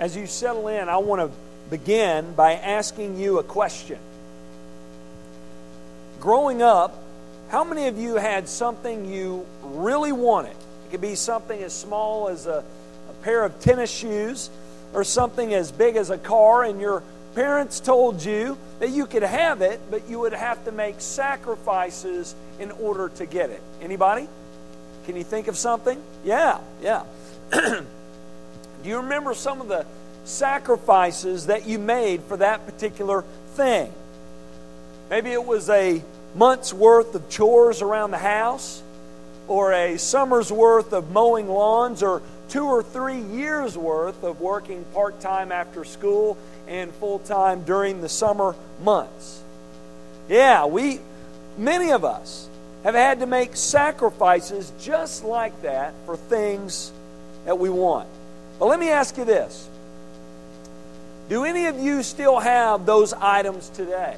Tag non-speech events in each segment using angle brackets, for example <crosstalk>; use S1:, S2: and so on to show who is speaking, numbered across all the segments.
S1: as you settle in, I want to begin by asking you a question. Growing up, how many of you had something you really wanted? It could be something as small as a, a pair of tennis shoes or something as big as a car, and your parents told you that you could have it, but you would have to make sacrifices in order to get it. Anybody? Can you think of something? Yeah, yeah. <clears throat> Do you remember some of the sacrifices that you made for that particular thing? Maybe it was a month's worth of chores around the house, or a summer's worth of mowing lawns, or two or three years' worth of working part time after school and full time during the summer months. Yeah, we, many of us, have had to make sacrifices just like that for things that we want. But let me ask you this Do any of you still have those items today?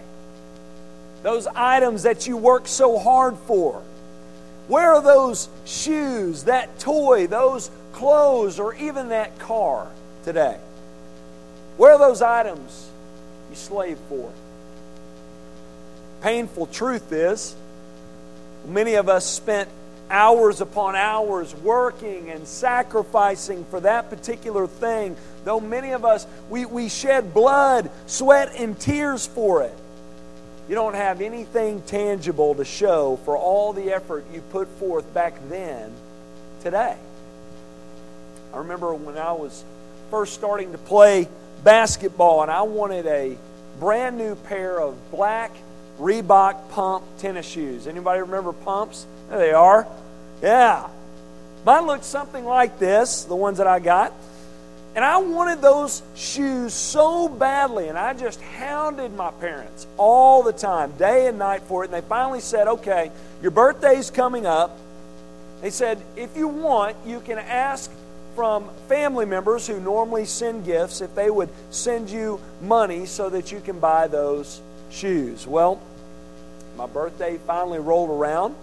S1: Those items that you worked so hard for? Where are those shoes, that toy, those clothes, or even that car today? Where are those items you slave for? Painful truth is, many of us spent hours upon hours working and sacrificing for that particular thing. Though many of us, we, we shed blood, sweat, and tears for it. You don't have anything tangible to show for all the effort you put forth back then today. I remember when I was first starting to play basketball and I wanted a brand new pair of black Reebok pump tennis shoes. Anybody remember pumps? There they are. Yeah. Mine looked something like this, the ones that I got. And I wanted those shoes so badly, and I just hounded my parents all the time, day and night for it. And they finally said, okay, your birthday's coming up. They said, if you want, you can ask from family members who normally send gifts if they would send you money so that you can buy those shoes. Well, my birthday finally rolled around,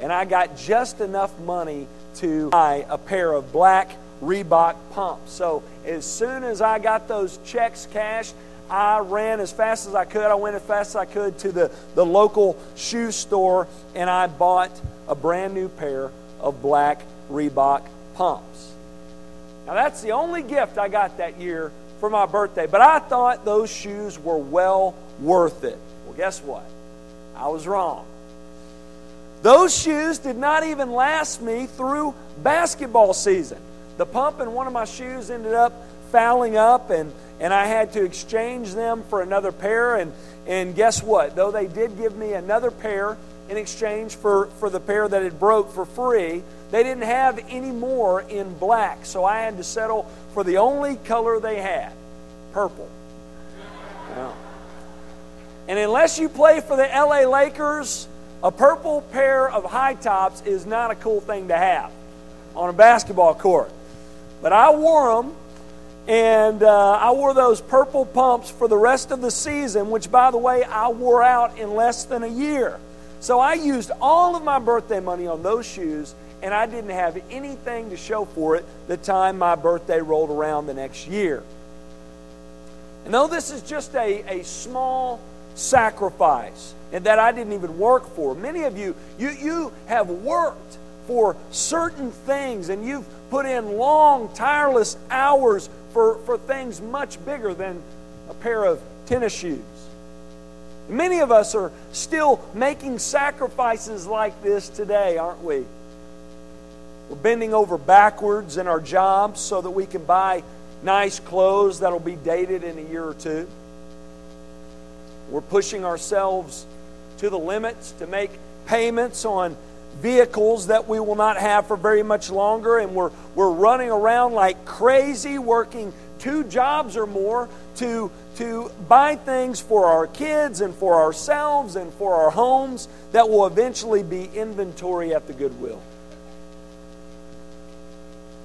S1: and I got just enough money to buy a pair of black Reebok pumps. So as soon as I got those checks cashed, I ran as fast as I could. I went as fast as I could to the, the local shoe store and I bought a brand new pair of black Reebok pumps. Now, that's the only gift I got that year for my birthday, but I thought those shoes were well worth it. Well, guess what? I was wrong. Those shoes did not even last me through basketball season. The pump in one of my shoes ended up fouling up, and, and I had to exchange them for another pair. And, and guess what? Though they did give me another pair in exchange for, for the pair that had broke for free, they didn't have any more in black. So I had to settle for the only color they had purple. And unless you play for the LA Lakers, a purple pair of high tops is not a cool thing to have on a basketball court. But I wore them, and uh, I wore those purple pumps for the rest of the season, which, by the way, I wore out in less than a year. So I used all of my birthday money on those shoes, and I didn't have anything to show for it the time my birthday rolled around the next year. And though this is just a, a small sacrifice and that I didn't even work for, many of you, you, you have worked for certain things and you've put in long, tireless hours for, for things much bigger than a pair of tennis shoes. Many of us are still making sacrifices like this today, aren't we? We're bending over backwards in our jobs so that we can buy nice clothes that'll be dated in a year or two. We're pushing ourselves to the limits to make payments on vehicles that we will not have for very much longer, and we're, we're running around like crazy, working two jobs or more to, to buy things for our kids and for ourselves and for our homes that will eventually be inventory at the Goodwill.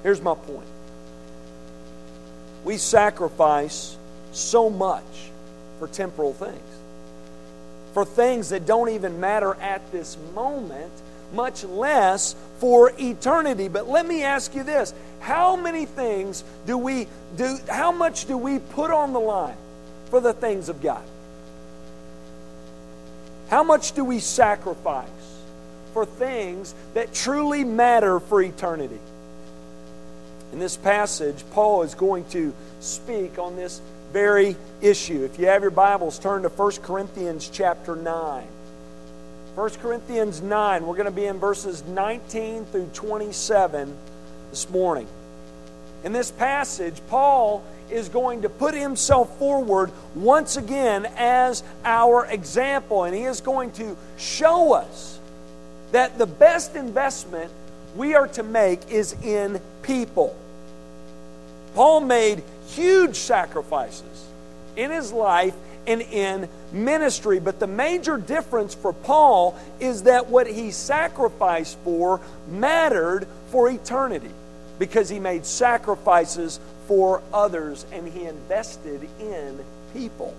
S1: Here's my point. We sacrifice so much for temporal things, for things that don't even matter at this moment much less for eternity. But let me ask you this how many things do we do, how much do we put on the line for the things of God? How much do we sacrifice for things that truly matter for eternity? In this passage, Paul is going to speak on this very issue. If you have your Bibles, turn to 1 Corinthians chapter 9. 1 Corinthians 9, we're going to be in verses 19 through 27 this morning. In this passage, Paul is going to put himself forward once again as our example, and he is going to show us that the best investment we are to make is in people. Paul made huge sacrifices in his life and in ministry. But the major difference for Paul is that what he sacrificed for mattered for eternity because he made sacrifices for others and he invested in people.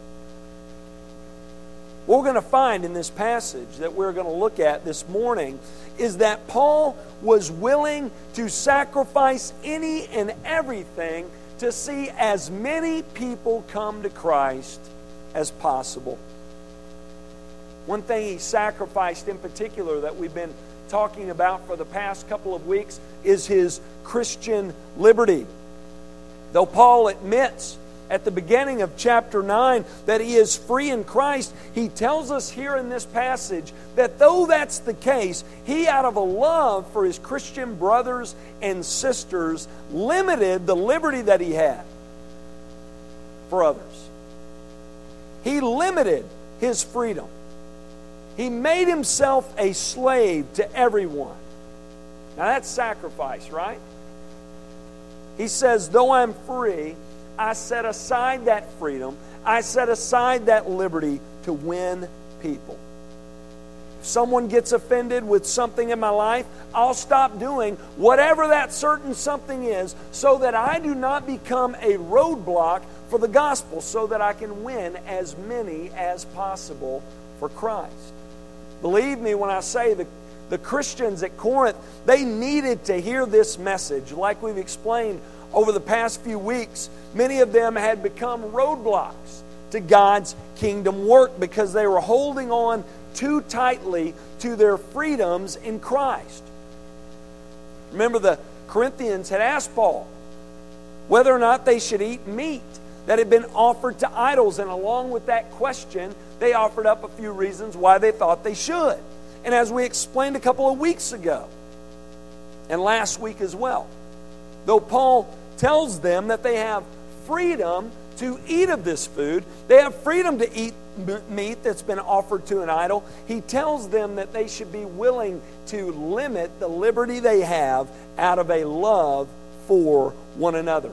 S1: What we're going to find in this passage that we're going to look at this morning is that Paul was willing to sacrifice any and everything to see as many people come to Christ as possible. One thing he sacrificed in particular that we've been talking about for the past couple of weeks is his Christian liberty. Though Paul admits at the beginning of chapter 9 that he is free in Christ, he tells us here in this passage that though that's the case, he, out of a love for his Christian brothers and sisters, limited the liberty that he had for others. He limited his freedom. He made himself a slave to everyone. Now that's sacrifice, right? He says, Though I'm free, I set aside that freedom, I set aside that liberty to win people. If someone gets offended with something in my life, I'll stop doing whatever that certain something is so that I do not become a roadblock for the gospel, so that I can win as many as possible for Christ. Believe me when I say the, the Christians at Corinth, they needed to hear this message. Like we've explained over the past few weeks, many of them had become roadblocks to God's kingdom work because they were holding on too tightly to their freedoms in Christ. Remember, the Corinthians had asked Paul whether or not they should eat meat that had been offered to idols, and along with that question, they offered up a few reasons why they thought they should. And as we explained a couple of weeks ago, and last week as well, though Paul tells them that they have freedom to eat of this food. They have freedom to eat meat that's been offered to an idol. He tells them that they should be willing to limit the liberty they have out of a love for one another.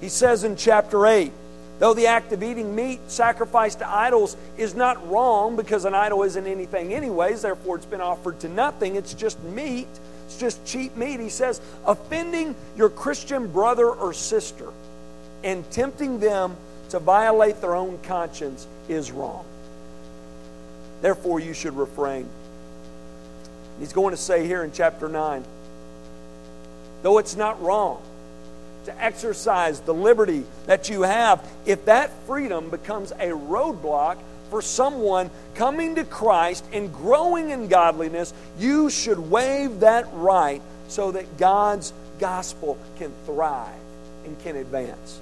S1: He says in chapter 8, though the act of eating meat sacrificed to idols is not wrong because an idol isn't anything, anyways, therefore it's been offered to nothing, it's just meat it's just cheap meat. He says, offending your Christian brother or sister and tempting them to violate their own conscience is wrong. Therefore, you should refrain. He's going to say here in chapter 9 though it's not wrong to exercise the liberty that you have, if that freedom becomes a roadblock for someone coming to Christ and growing in godliness, you should waive that right so that God's gospel can thrive and can advance.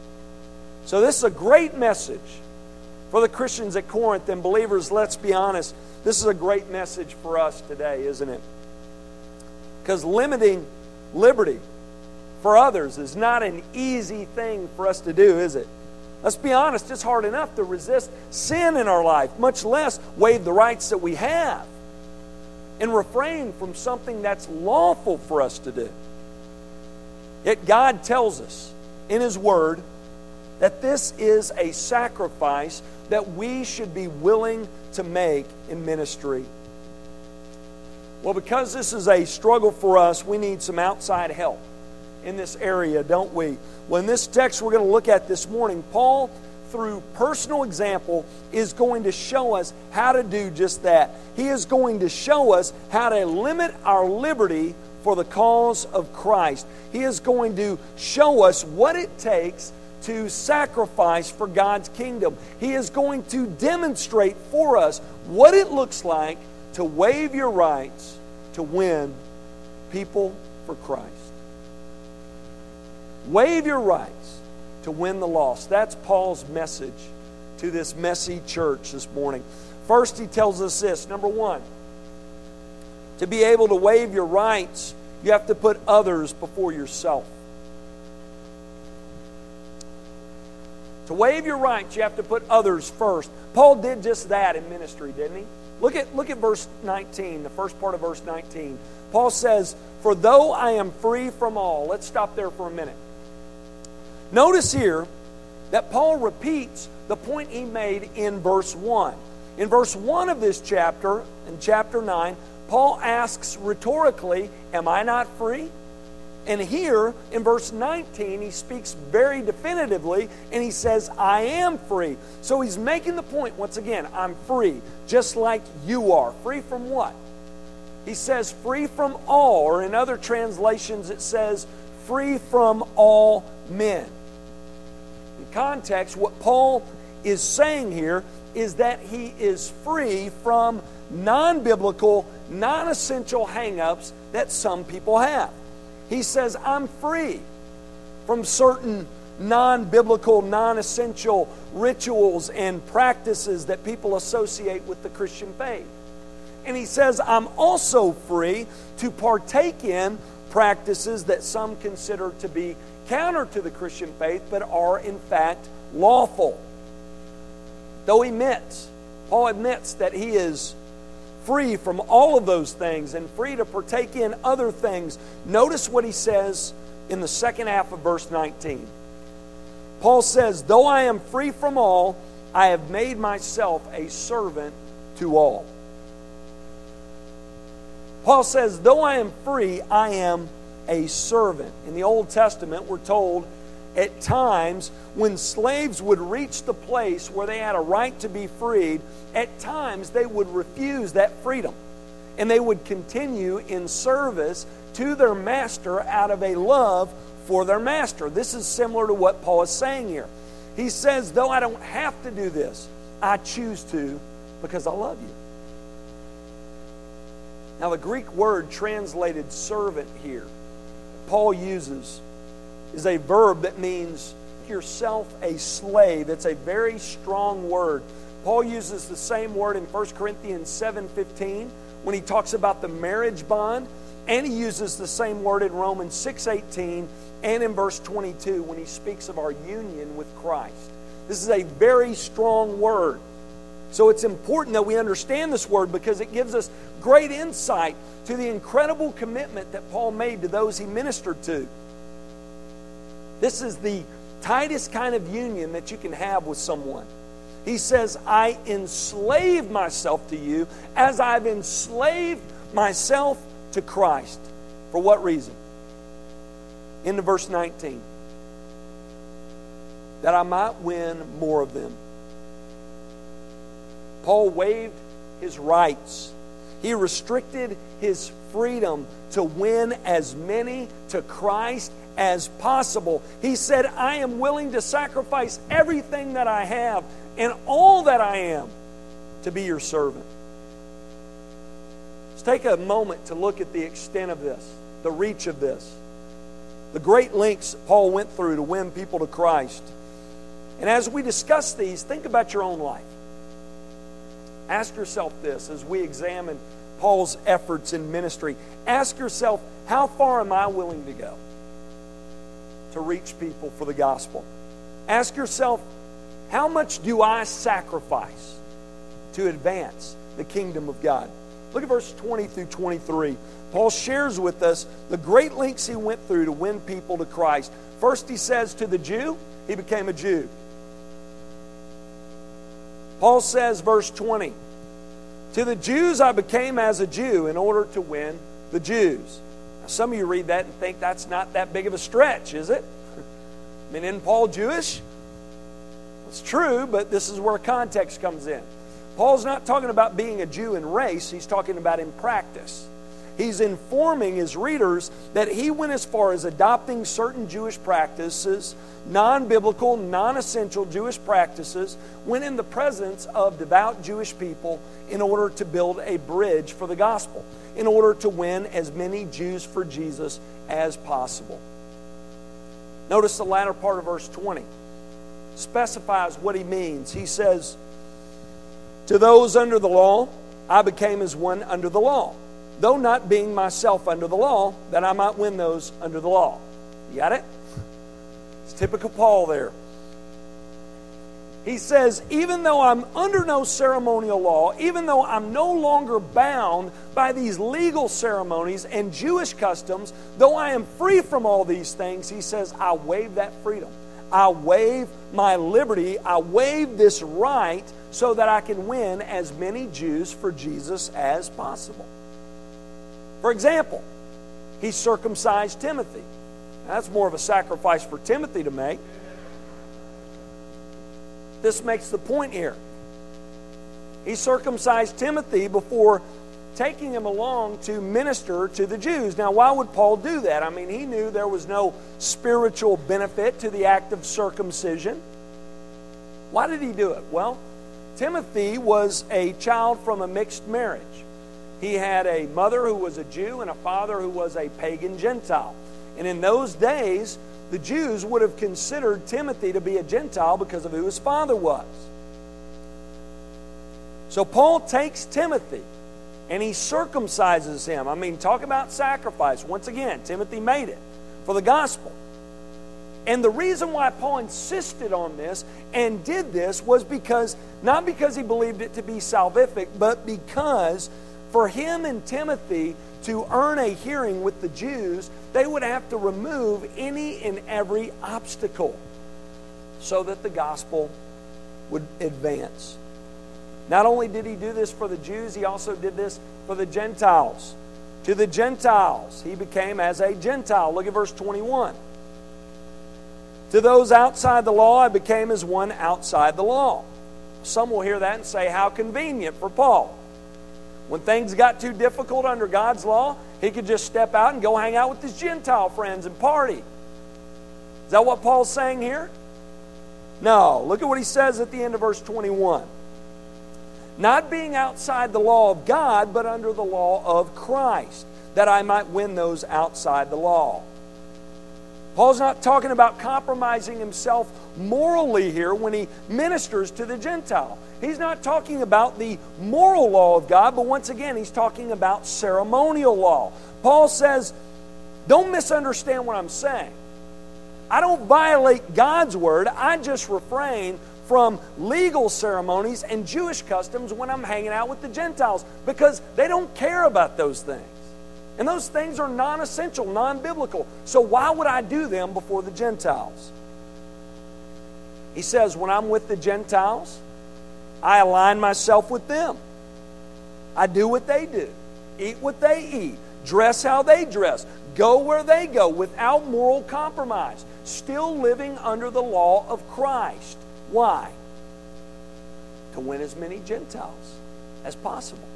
S1: So, this is a great message for the Christians at Corinth and believers. Let's be honest, this is a great message for us today, isn't it? Because limiting liberty for others is not an easy thing for us to do, is it? Let's be honest, it's hard enough to resist sin in our life, much less waive the rights that we have and refrain from something that's lawful for us to do. Yet God tells us in His Word that this is a sacrifice that we should be willing to make in ministry. Well, because this is a struggle for us, we need some outside help in this area, don't we? In this text we're going to look at this morning, Paul through personal example, is going to show us how to do just that. He is going to show us how to limit our liberty for the cause of Christ. He is going to show us what it takes to sacrifice for God's kingdom. He is going to demonstrate for us what it looks like to waive your rights to win people for Christ. Waive your rights to win the lost. That's Paul's message to this messy church this morning. First, he tells us this number one, to be able to waive your rights, you have to put others before yourself. To waive your rights, you have to put others first. Paul did just that in ministry, didn't he? Look at, look at verse 19, the first part of verse 19. Paul says, For though I am free from all, let's stop there for a minute. Notice here that Paul repeats the point he made in verse 1. In verse 1 of this chapter, in chapter 9, Paul asks rhetorically, Am I not free? And here in verse 19, he speaks very definitively and he says, I am free. So he's making the point once again, I'm free, just like you are. Free from what? He says, free from all, or in other translations, it says, free from all men. Context, what Paul is saying here is that he is free from non biblical, non essential hang ups that some people have. He says, I'm free from certain non biblical, non essential rituals and practices that people associate with the Christian faith. And he says, I'm also free to partake in practices that some consider to be counter to the Christian faith, but are in fact lawful. Though he admits, Paul admits that he is free from all of those things and free to partake in other things. Notice what he says in the second half of verse 19. Paul says, Though I am free from all, I have made myself a servant to all. Paul says, Though I am free, I am a servant. In the Old Testament, we're told at times when slaves would reach the place where they had a right to be freed, at times they would refuse that freedom. And they would continue in service to their master out of a love for their master. This is similar to what Paul is saying here. He says, Though I don't have to do this, I choose to because I love you. Now, the Greek word translated servant here, Paul uses is a verb that means yourself a slave. It's a very strong word. Paul uses the same word in 1 Corinthians 7:15 when he talks about the marriage bond, and he uses the same word in Romans 6:18 and in verse 22 when he speaks of our union with Christ. This is a very strong word. So it's important that we understand this word because it gives us great insight to the incredible commitment that Paul made to those he ministered to. This is the tightest kind of union that you can have with someone. He says, I enslave myself to you as I've enslaved myself to Christ. For what reason? Into verse 19. That I might win more of them. Paul waived his rights. He restricted his freedom to win as many to Christ as possible. He said, I am willing to sacrifice everything that I have and all that I am to be your servant. Let's take a moment to look at the extent of this, the reach of this, the great lengths Paul went through to win people to Christ. And as we discuss these, think about your own life. Ask yourself this as we examine Paul's efforts in ministry. Ask yourself, how far am I willing to go? to reach people for the gospel. Ask yourself, how much do I sacrifice to advance the kingdom of God? Look at verse 20 through 23. Paul shares with us the great lengths he went through to win people to Christ. First, he says to the Jew, he became a Jew. Paul says, verse 20, to the Jews I became as a Jew in order to win the Jews. Now, some of you read that and think that's not that big of a stretch, is it? <laughs> I mean, isn't Paul Jewish? It's true, but this is where context comes in. Paul's not talking about being a Jew in race, he's talking about in practice. He's informing his readers that he went as far as adopting certain Jewish practices, non biblical, non essential Jewish practices, when in the presence of devout Jewish people in order to build a bridge for the gospel, in order to win as many Jews for Jesus as possible. Notice the latter part of verse 20 specifies what he means. He says, To those under the law, I became as one under the law, though not being myself under the law, that I might win those under the law. You got it? It's typical Paul there. He says, even though I'm under no ceremonial law, even though I'm no longer bound by these legal ceremonies and Jewish customs, though I am free from all these things, he says, I waive that freedom. I waive my liberty. I waive this right so that I can win as many Jews for Jesus as possible. For example, he circumcised Timothy. That's more of a sacrifice for Timothy to make. This makes the point here. He circumcised Timothy before taking him along to minister to the Jews. Now, why would Paul do that? I mean, he knew there was no spiritual benefit to the act of circumcision. Why did he do it? Well, Timothy was a child from a mixed marriage. He had a mother who was a Jew and a father who was a pagan Gentile. And in those days, the Jews would have considered Timothy to be a Gentile because of who his father was. So Paul takes Timothy and he circumcises him. I mean, talk about sacrifice. Once again, Timothy made it for the gospel. And the reason why Paul insisted on this and did this was because, not because he believed it to be salvific, but because for him and Timothy to earn a hearing with the Jews, they would have to remove any and every obstacle so that the gospel would advance. Not only did he do this for the Jews, he also did this for the Gentiles. To the Gentiles, he became as a Gentile. Look at verse 21. To those outside the law, I became as one outside the law. Some will hear that and say, How convenient for Paul. When things got too difficult under God's law, he could just step out and go hang out with his Gentile friends and party. Is that what Paul's saying here? No. Look at what he says at the end of verse 21 not being outside the law of God, but under the law of Christ, that I might win those outside the law. Paul's not talking about compromising himself morally here when he ministers to the Gentile. He's not talking about the moral law of God, but once again, he's talking about ceremonial law. Paul says, don't misunderstand what I'm saying. I don't violate God's word, I just refrain from legal ceremonies and Jewish customs when I'm hanging out with the Gentiles because they don't care about those things. And those things are non essential, non biblical. So why would I do them before the Gentiles? He says, when I'm with the Gentiles, I align myself with them. I do what they do, eat what they eat, dress how they dress, go where they go without moral compromise, still living under the law of Christ. Why? To win as many Gentiles as possible.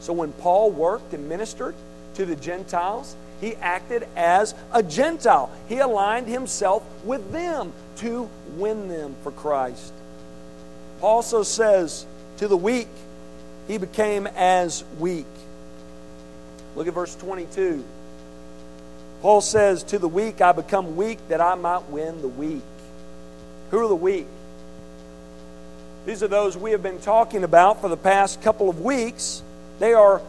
S1: So when Paul worked and ministered to the Gentiles, he acted as a Gentile. He aligned himself with them to win them for Christ. Paul also says, to the weak, he became as weak. Look at verse 22. Paul says, To the weak I become weak that I might win the weak. Who are the weak? These are those we have been talking about for the past couple of weeks. They are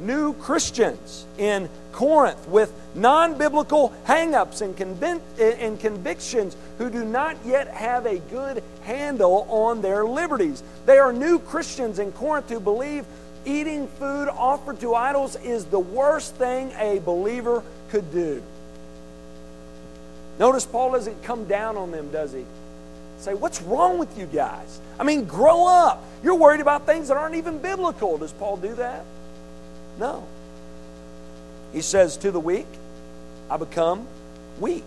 S1: new Christians in Corinth with non biblical hang ups and, convic- and convictions who do not yet have a good handle on their liberties. They are new Christians in Corinth who believe eating food offered to idols is the worst thing a believer could do. Notice Paul doesn't come down on them, does he? Say, what's wrong with you guys? I mean, grow up. You're worried about things that aren't even biblical. Does Paul do that? No. He says, To the weak, I become weak.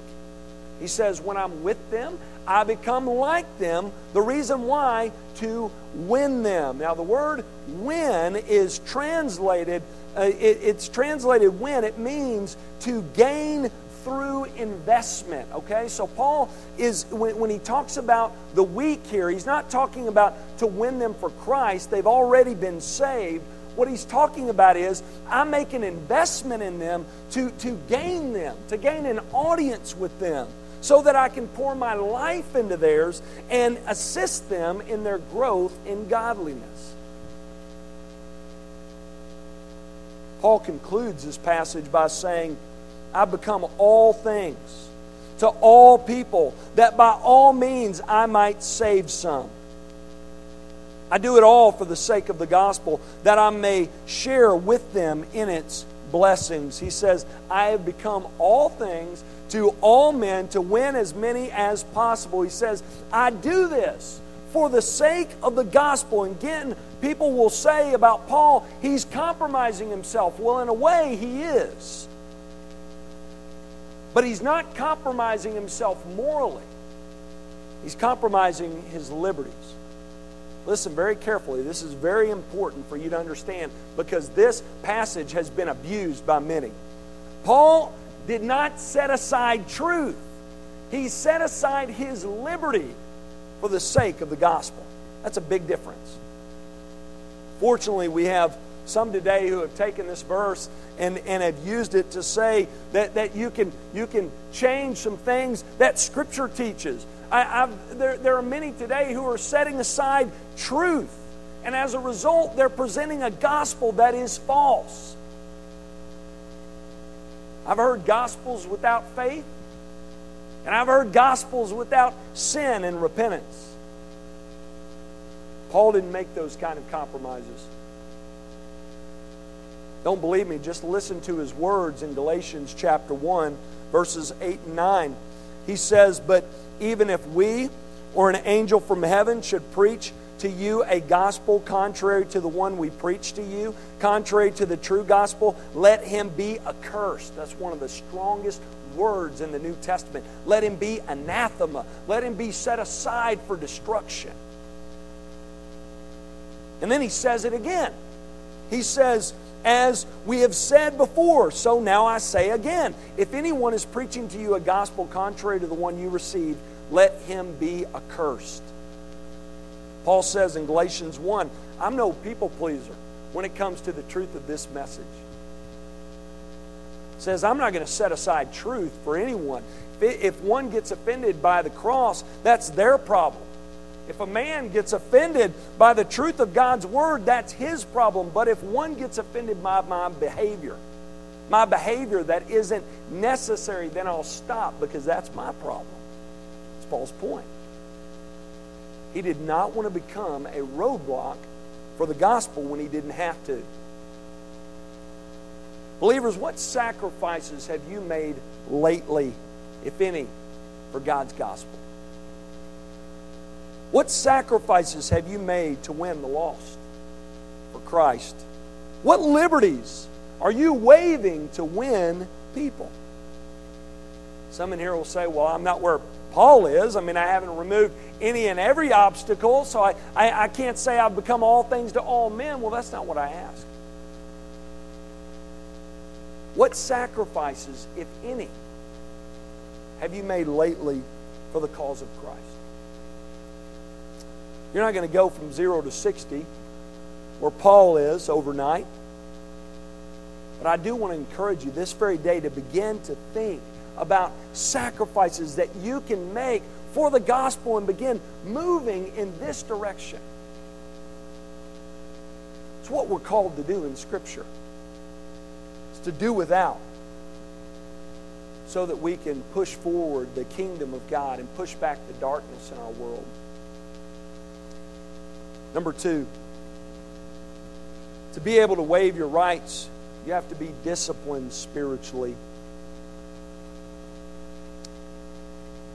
S1: He says, when I'm with them, I become like them. The reason why? To win them. Now, the word win is translated, uh, it, it's translated win. It means to gain through investment. Okay? So, Paul is, when, when he talks about the weak here, he's not talking about to win them for Christ. They've already been saved. What he's talking about is I make an investment in them to, to gain them, to gain an audience with them so that I can pour my life into theirs and assist them in their growth in godliness. Paul concludes this passage by saying, I become all things to all people, that by all means I might save some. I do it all for the sake of the gospel, that I may share with them in its blessings. He says, I have become all things to all men to win as many as possible. He says, I do this for the sake of the gospel. And again, people will say about Paul, he's compromising himself. Well, in a way, he is. But he's not compromising himself morally, he's compromising his liberties. Listen very carefully. This is very important for you to understand because this passage has been abused by many. Paul did not set aside truth, he set aside his liberty for the sake of the gospel. That's a big difference. Fortunately, we have some today who have taken this verse and, and have used it to say that, that you, can, you can change some things that Scripture teaches. I, there, there are many today who are setting aside truth, and as a result, they're presenting a gospel that is false. I've heard gospels without faith, and I've heard gospels without sin and repentance. Paul didn't make those kind of compromises. Don't believe me, just listen to his words in Galatians chapter 1, verses 8 and 9. He says, But even if we or an angel from heaven should preach to you a gospel contrary to the one we preach to you, contrary to the true gospel, let him be accursed. That's one of the strongest words in the New Testament. Let him be anathema. Let him be set aside for destruction. And then he says it again. He says, as we have said before, so now I say again if anyone is preaching to you a gospel contrary to the one you received, let him be accursed. Paul says in Galatians 1 I'm no people pleaser when it comes to the truth of this message. says, I'm not going to set aside truth for anyone. If one gets offended by the cross, that's their problem. If a man gets offended by the truth of God's word, that's his problem. But if one gets offended by my behavior, my behavior that isn't necessary, then I'll stop because that's my problem. That's Paul's point. He did not want to become a roadblock for the gospel when he didn't have to. Believers, what sacrifices have you made lately, if any, for God's gospel? What sacrifices have you made to win the lost for Christ? What liberties are you waiving to win people? Some in here will say, Well, I'm not where Paul is. I mean, I haven't removed any and every obstacle, so I, I, I can't say I've become all things to all men. Well, that's not what I ask. What sacrifices, if any, have you made lately for the cause of Christ? You're not going to go from zero to 60 where Paul is overnight. But I do want to encourage you this very day to begin to think about sacrifices that you can make for the gospel and begin moving in this direction. It's what we're called to do in Scripture. It's to do without so that we can push forward the kingdom of God and push back the darkness in our world. Number two, to be able to waive your rights, you have to be disciplined spiritually.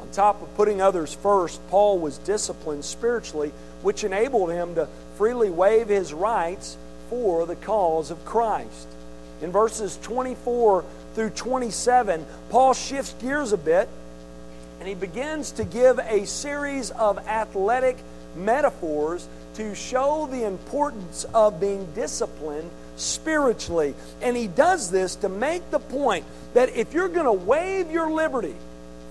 S1: On top of putting others first, Paul was disciplined spiritually, which enabled him to freely waive his rights for the cause of Christ. In verses 24 through 27, Paul shifts gears a bit And he begins to give a series of athletic metaphors to show the importance of being disciplined spiritually. And he does this to make the point that if you're going to waive your liberty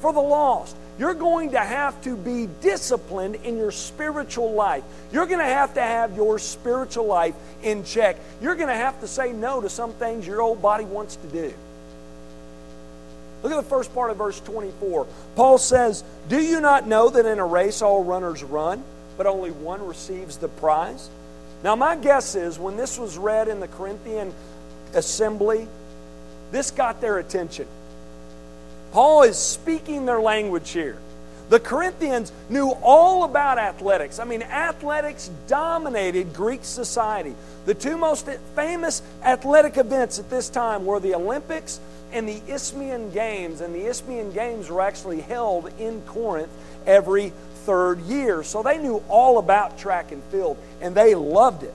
S1: for the lost, you're going to have to be disciplined in your spiritual life. You're going to have to have your spiritual life in check. You're going to have to say no to some things your old body wants to do. Look at the first part of verse 24. Paul says, Do you not know that in a race all runners run, but only one receives the prize? Now, my guess is when this was read in the Corinthian assembly, this got their attention. Paul is speaking their language here. The Corinthians knew all about athletics. I mean, athletics dominated Greek society. The two most famous athletic events at this time were the Olympics and the Isthmian Games. And the Isthmian Games were actually held in Corinth every third year. So they knew all about track and field, and they loved it.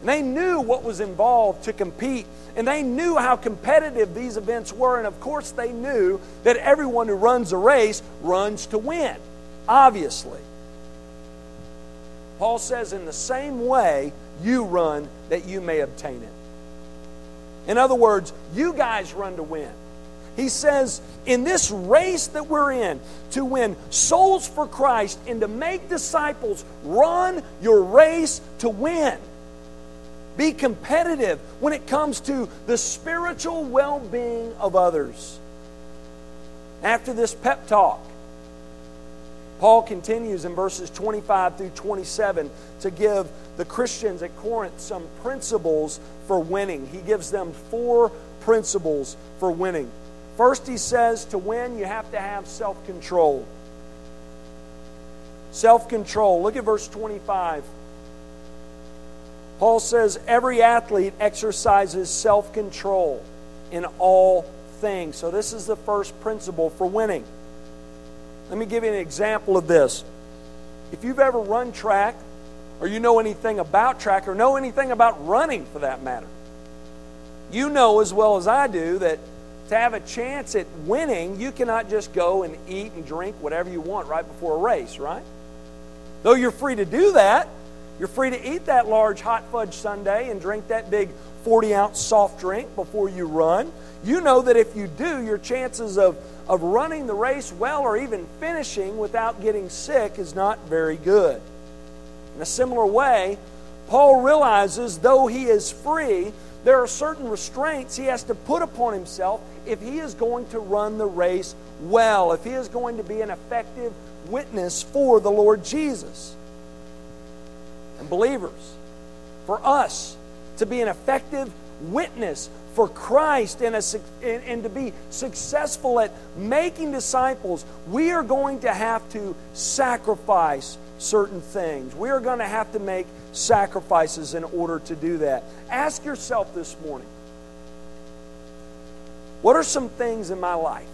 S1: And they knew what was involved to compete, and they knew how competitive these events were. And of course, they knew that everyone who runs a race runs to win, obviously. Paul says, in the same way, you run that you may obtain it. In other words, you guys run to win. He says, in this race that we're in, to win souls for Christ and to make disciples, run your race to win. Be competitive when it comes to the spiritual well being of others. After this pep talk, Paul continues in verses 25 through 27 to give the Christians at Corinth some principles for winning. He gives them four principles for winning. First, he says to win, you have to have self control. Self control. Look at verse 25. Paul says every athlete exercises self control in all things. So, this is the first principle for winning. Let me give you an example of this. If you've ever run track, or you know anything about track, or know anything about running for that matter, you know as well as I do that to have a chance at winning, you cannot just go and eat and drink whatever you want right before a race, right? Though you're free to do that, you're free to eat that large hot fudge sundae and drink that big 40 ounce soft drink before you run. You know that if you do, your chances of, of running the race well or even finishing without getting sick is not very good. In a similar way, Paul realizes though he is free, there are certain restraints he has to put upon himself if he is going to run the race well, if he is going to be an effective witness for the Lord Jesus. And believers, for us to be an effective witness for Christ and, a, and, and, to be successful at making disciples, we are going to have to sacrifice certain things. We are going to have to make sacrifices in order to do that. Ask yourself this morning what are some things in my life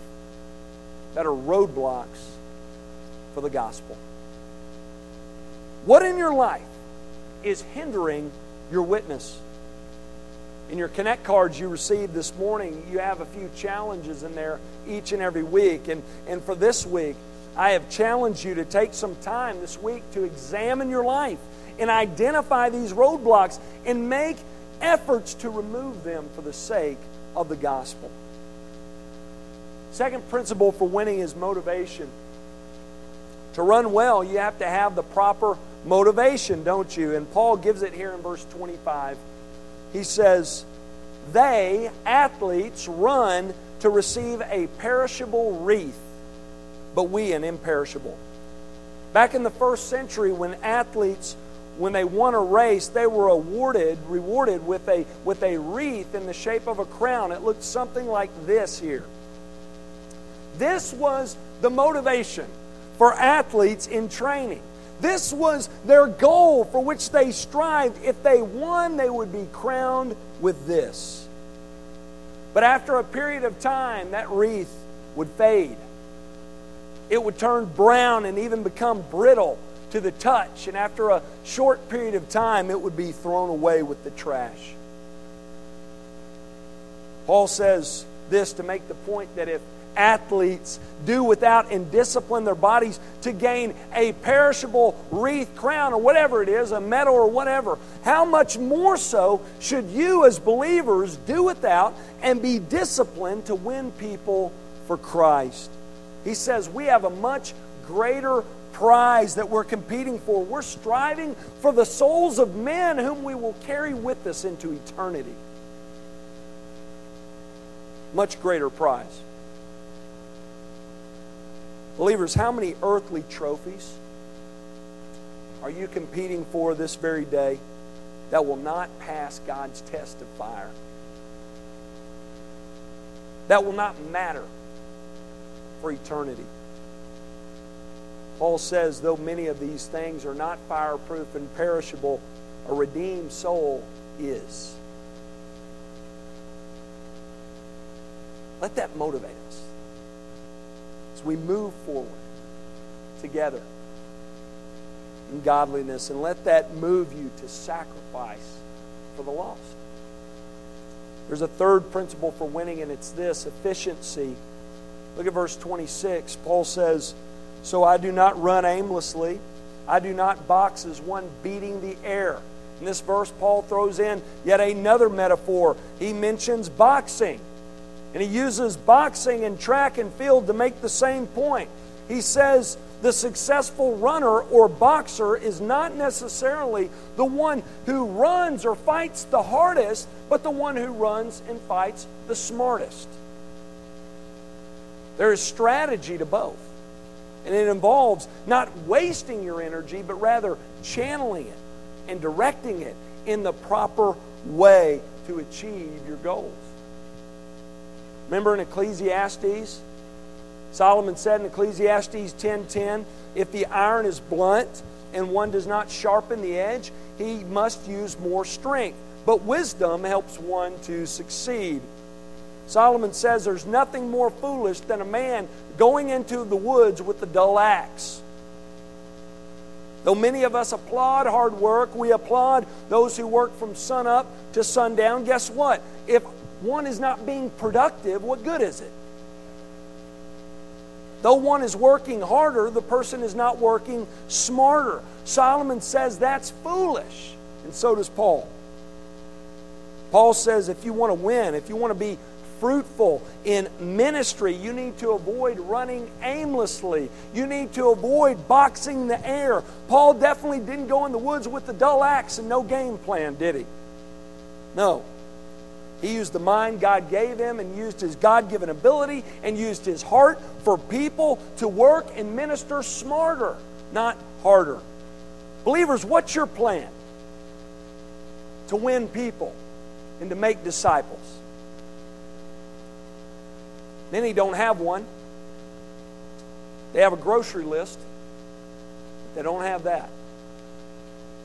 S1: that are roadblocks for the gospel? What in your life is hindering your witness? In your Connect cards you received this morning, you have a few challenges in there each and every week. And, and for this week, I have challenged you to take some time this week to examine your life and identify these roadblocks and make efforts to remove them for the sake of the gospel. Second principle for winning is motivation. To run well, you have to have the proper motivation, don't you? And Paul gives it here in verse 25. He says, They, athletes, run to receive a perishable wreath, but we an imperishable. Back in the first century, when athletes when they won a race, they were awarded, rewarded with a, with a wreath in the shape of a crown. It looked something like this here. This was the motivation for athletes in training. This was their goal for which they strived. If they won, they would be crowned with this. But after a period of time, that wreath would fade. It would turn brown and even become brittle to the touch, and after a short period of time, it would be thrown away with the trash. Paul says, this to make the point that if athletes do without and discipline their bodies to gain a perishable wreath, crown, or whatever it is, a medal or whatever, how much more so should you as believers do without and be disciplined to win people for Christ? He says we have a much greater prize that we're competing for. We're striving for the souls of men whom we will carry with us into eternity. Much greater prize. Believers, how many earthly trophies are you competing for this very day that will not pass God's test of fire? That will not matter for eternity. Paul says, though many of these things are not fireproof and perishable, a redeemed soul is. Let that motivate us as we move forward together in godliness and let that move you to sacrifice for the lost. There's a third principle for winning, and it's this efficiency. Look at verse 26. Paul says, So I do not run aimlessly, I do not box as one beating the air. In this verse, Paul throws in yet another metaphor. He mentions boxing. And he uses boxing and track and field to make the same point. He says the successful runner or boxer is not necessarily the one who runs or fights the hardest, but the one who runs and fights the smartest. There is strategy to both. And it involves not wasting your energy, but rather channeling it and directing it in the proper way to achieve your goals. Remember in Ecclesiastes? Solomon said in Ecclesiastes 10:10, if the iron is blunt and one does not sharpen the edge, he must use more strength. But wisdom helps one to succeed. Solomon says there's nothing more foolish than a man going into the woods with a dull axe. Though many of us applaud hard work, we applaud those who work from sunup to sundown. Guess what? If one is not being productive, what good is it? Though one is working harder, the person is not working smarter. Solomon says that's foolish, and so does Paul. Paul says if you want to win, if you want to be fruitful in ministry, you need to avoid running aimlessly. You need to avoid boxing the air. Paul definitely didn't go in the woods with the dull axe and no game plan, did he? No. He used the mind God gave him and used his God given ability and used his heart for people to work and minister smarter, not harder. Believers, what's your plan? To win people and to make disciples. Many don't have one. They have a grocery list, but they don't have that.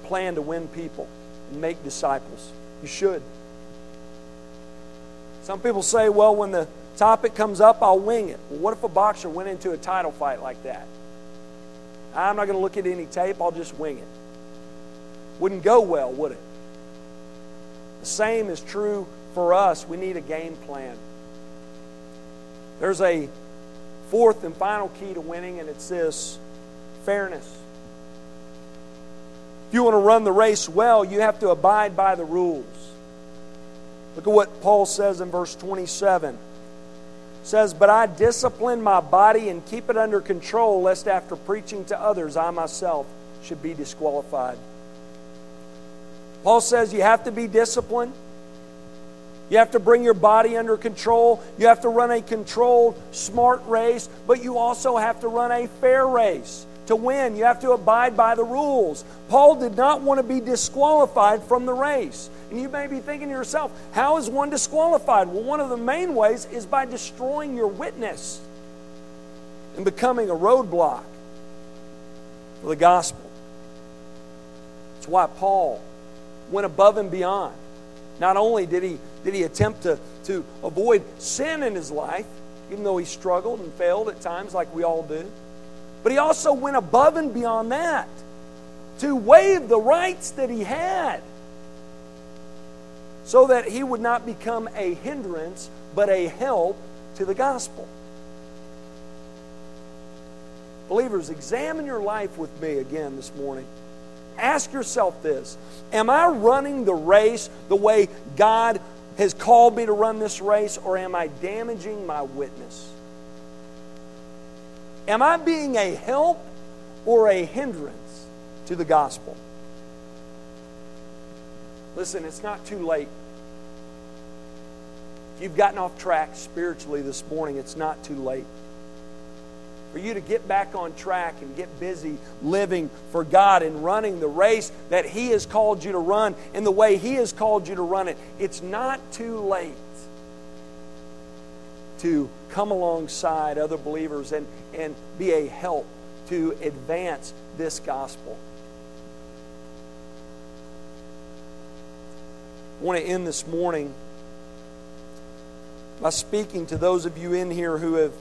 S1: Plan to win people and make disciples. You should. Some people say, well, when the topic comes up, I'll wing it. Well, what if a boxer went into a title fight like that? I'm not going to look at any tape, I'll just wing it. Wouldn't go well, would it? The same is true for us. We need a game plan. There's a fourth and final key to winning, and it's this fairness. If you want to run the race well, you have to abide by the rules. Look at what Paul says in verse 27. It says, But I discipline my body and keep it under control, lest after preaching to others, I myself should be disqualified. Paul says you have to be disciplined. You have to bring your body under control. You have to run a controlled, smart race, but you also have to run a fair race. To win, you have to abide by the rules. Paul did not want to be disqualified from the race. And you may be thinking to yourself, how is one disqualified? Well, one of the main ways is by destroying your witness and becoming a roadblock for the gospel. That's why Paul went above and beyond. Not only did he, did he attempt to, to avoid sin in his life, even though he struggled and failed at times like we all do, but he also went above and beyond that to waive the rights that he had so that he would not become a hindrance but a help to the gospel. Believers, examine your life with me again this morning. Ask yourself this Am I running the race the way God has called me to run this race, or am I damaging my witness? Am I being a help or a hindrance to the gospel? Listen, it's not too late. If you've gotten off track spiritually this morning, it's not too late for you to get back on track and get busy living for God and running the race that He has called you to run in the way He has called you to run it. It's not too late to come alongside other believers and, and be a help to advance this gospel. I want to end this morning by speaking to those of you in here who have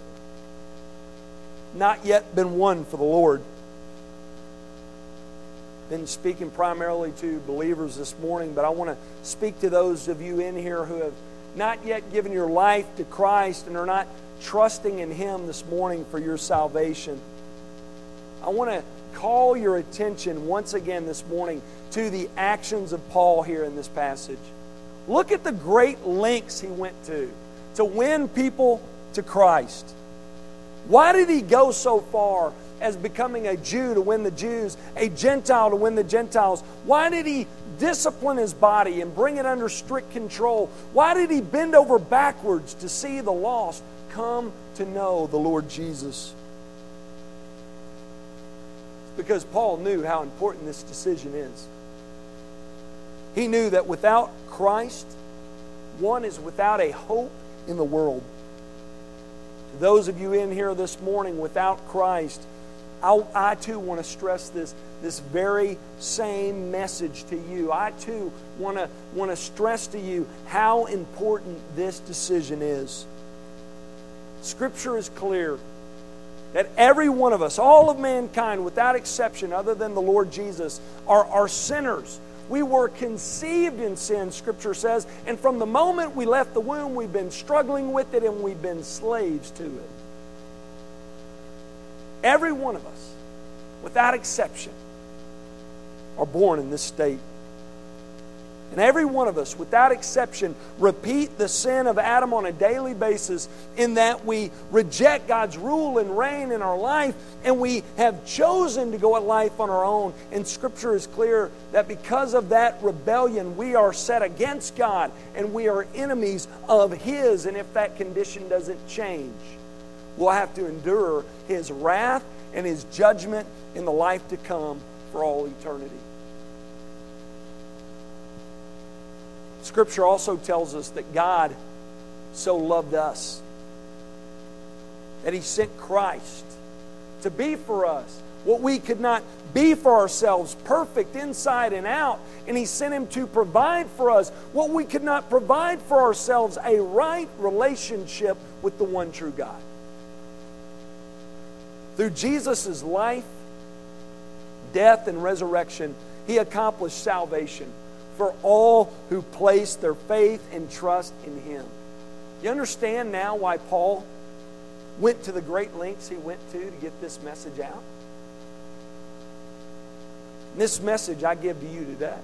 S1: not yet been won for the Lord. Been speaking primarily to believers this morning, but I want to speak to those of you in here who have not yet given your life to Christ and are not trusting in Him this morning for your salvation. I want to call your attention once again this morning to the actions of Paul here in this passage. Look at the great lengths he went to to win people to Christ. Why did he go so far as becoming a Jew to win the Jews, a Gentile to win the Gentiles? Why did he discipline his body and bring it under strict control? Why did he bend over backwards to see the lost come to know the Lord Jesus? Because Paul knew how important this decision is. He knew that without Christ, one is without a hope in the world those of you in here this morning without Christ, I, I too want to stress this, this very same message to you. I too want to, want to stress to you how important this decision is. Scripture is clear that every one of us, all of mankind, without exception, other than the Lord Jesus, are, are sinners. We were conceived in sin, Scripture says, and from the moment we left the womb, we've been struggling with it and we've been slaves to it. Every one of us, without exception, are born in this state. And every one of us, without exception, repeat the sin of Adam on a daily basis in that we reject God's rule and reign in our life and we have chosen to go at life on our own. And Scripture is clear that because of that rebellion, we are set against God and we are enemies of His. And if that condition doesn't change, we'll have to endure His wrath and His judgment in the life to come for all eternity. Scripture also tells us that God so loved us that He sent Christ to be for us what we could not be for ourselves, perfect inside and out. And He sent Him to provide for us what we could not provide for ourselves a right relationship with the one true God. Through Jesus' life, death, and resurrection, He accomplished salvation for all who place their faith and trust in Him. You understand now why Paul went to the great lengths he went to to get this message out? This message I give to you today.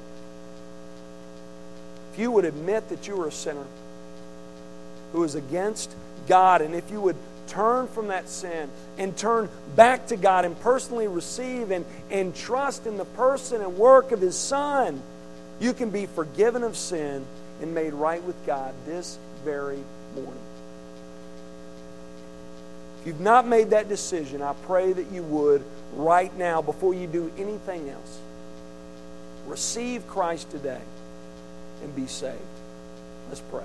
S1: If you would admit that you are a sinner who is against God, and if you would turn from that sin and turn back to God and personally receive and, and trust in the person and work of His Son, you can be forgiven of sin and made right with God this very morning. If you've not made that decision, I pray that you would right now before you do anything else. Receive Christ today and be saved. Let's pray.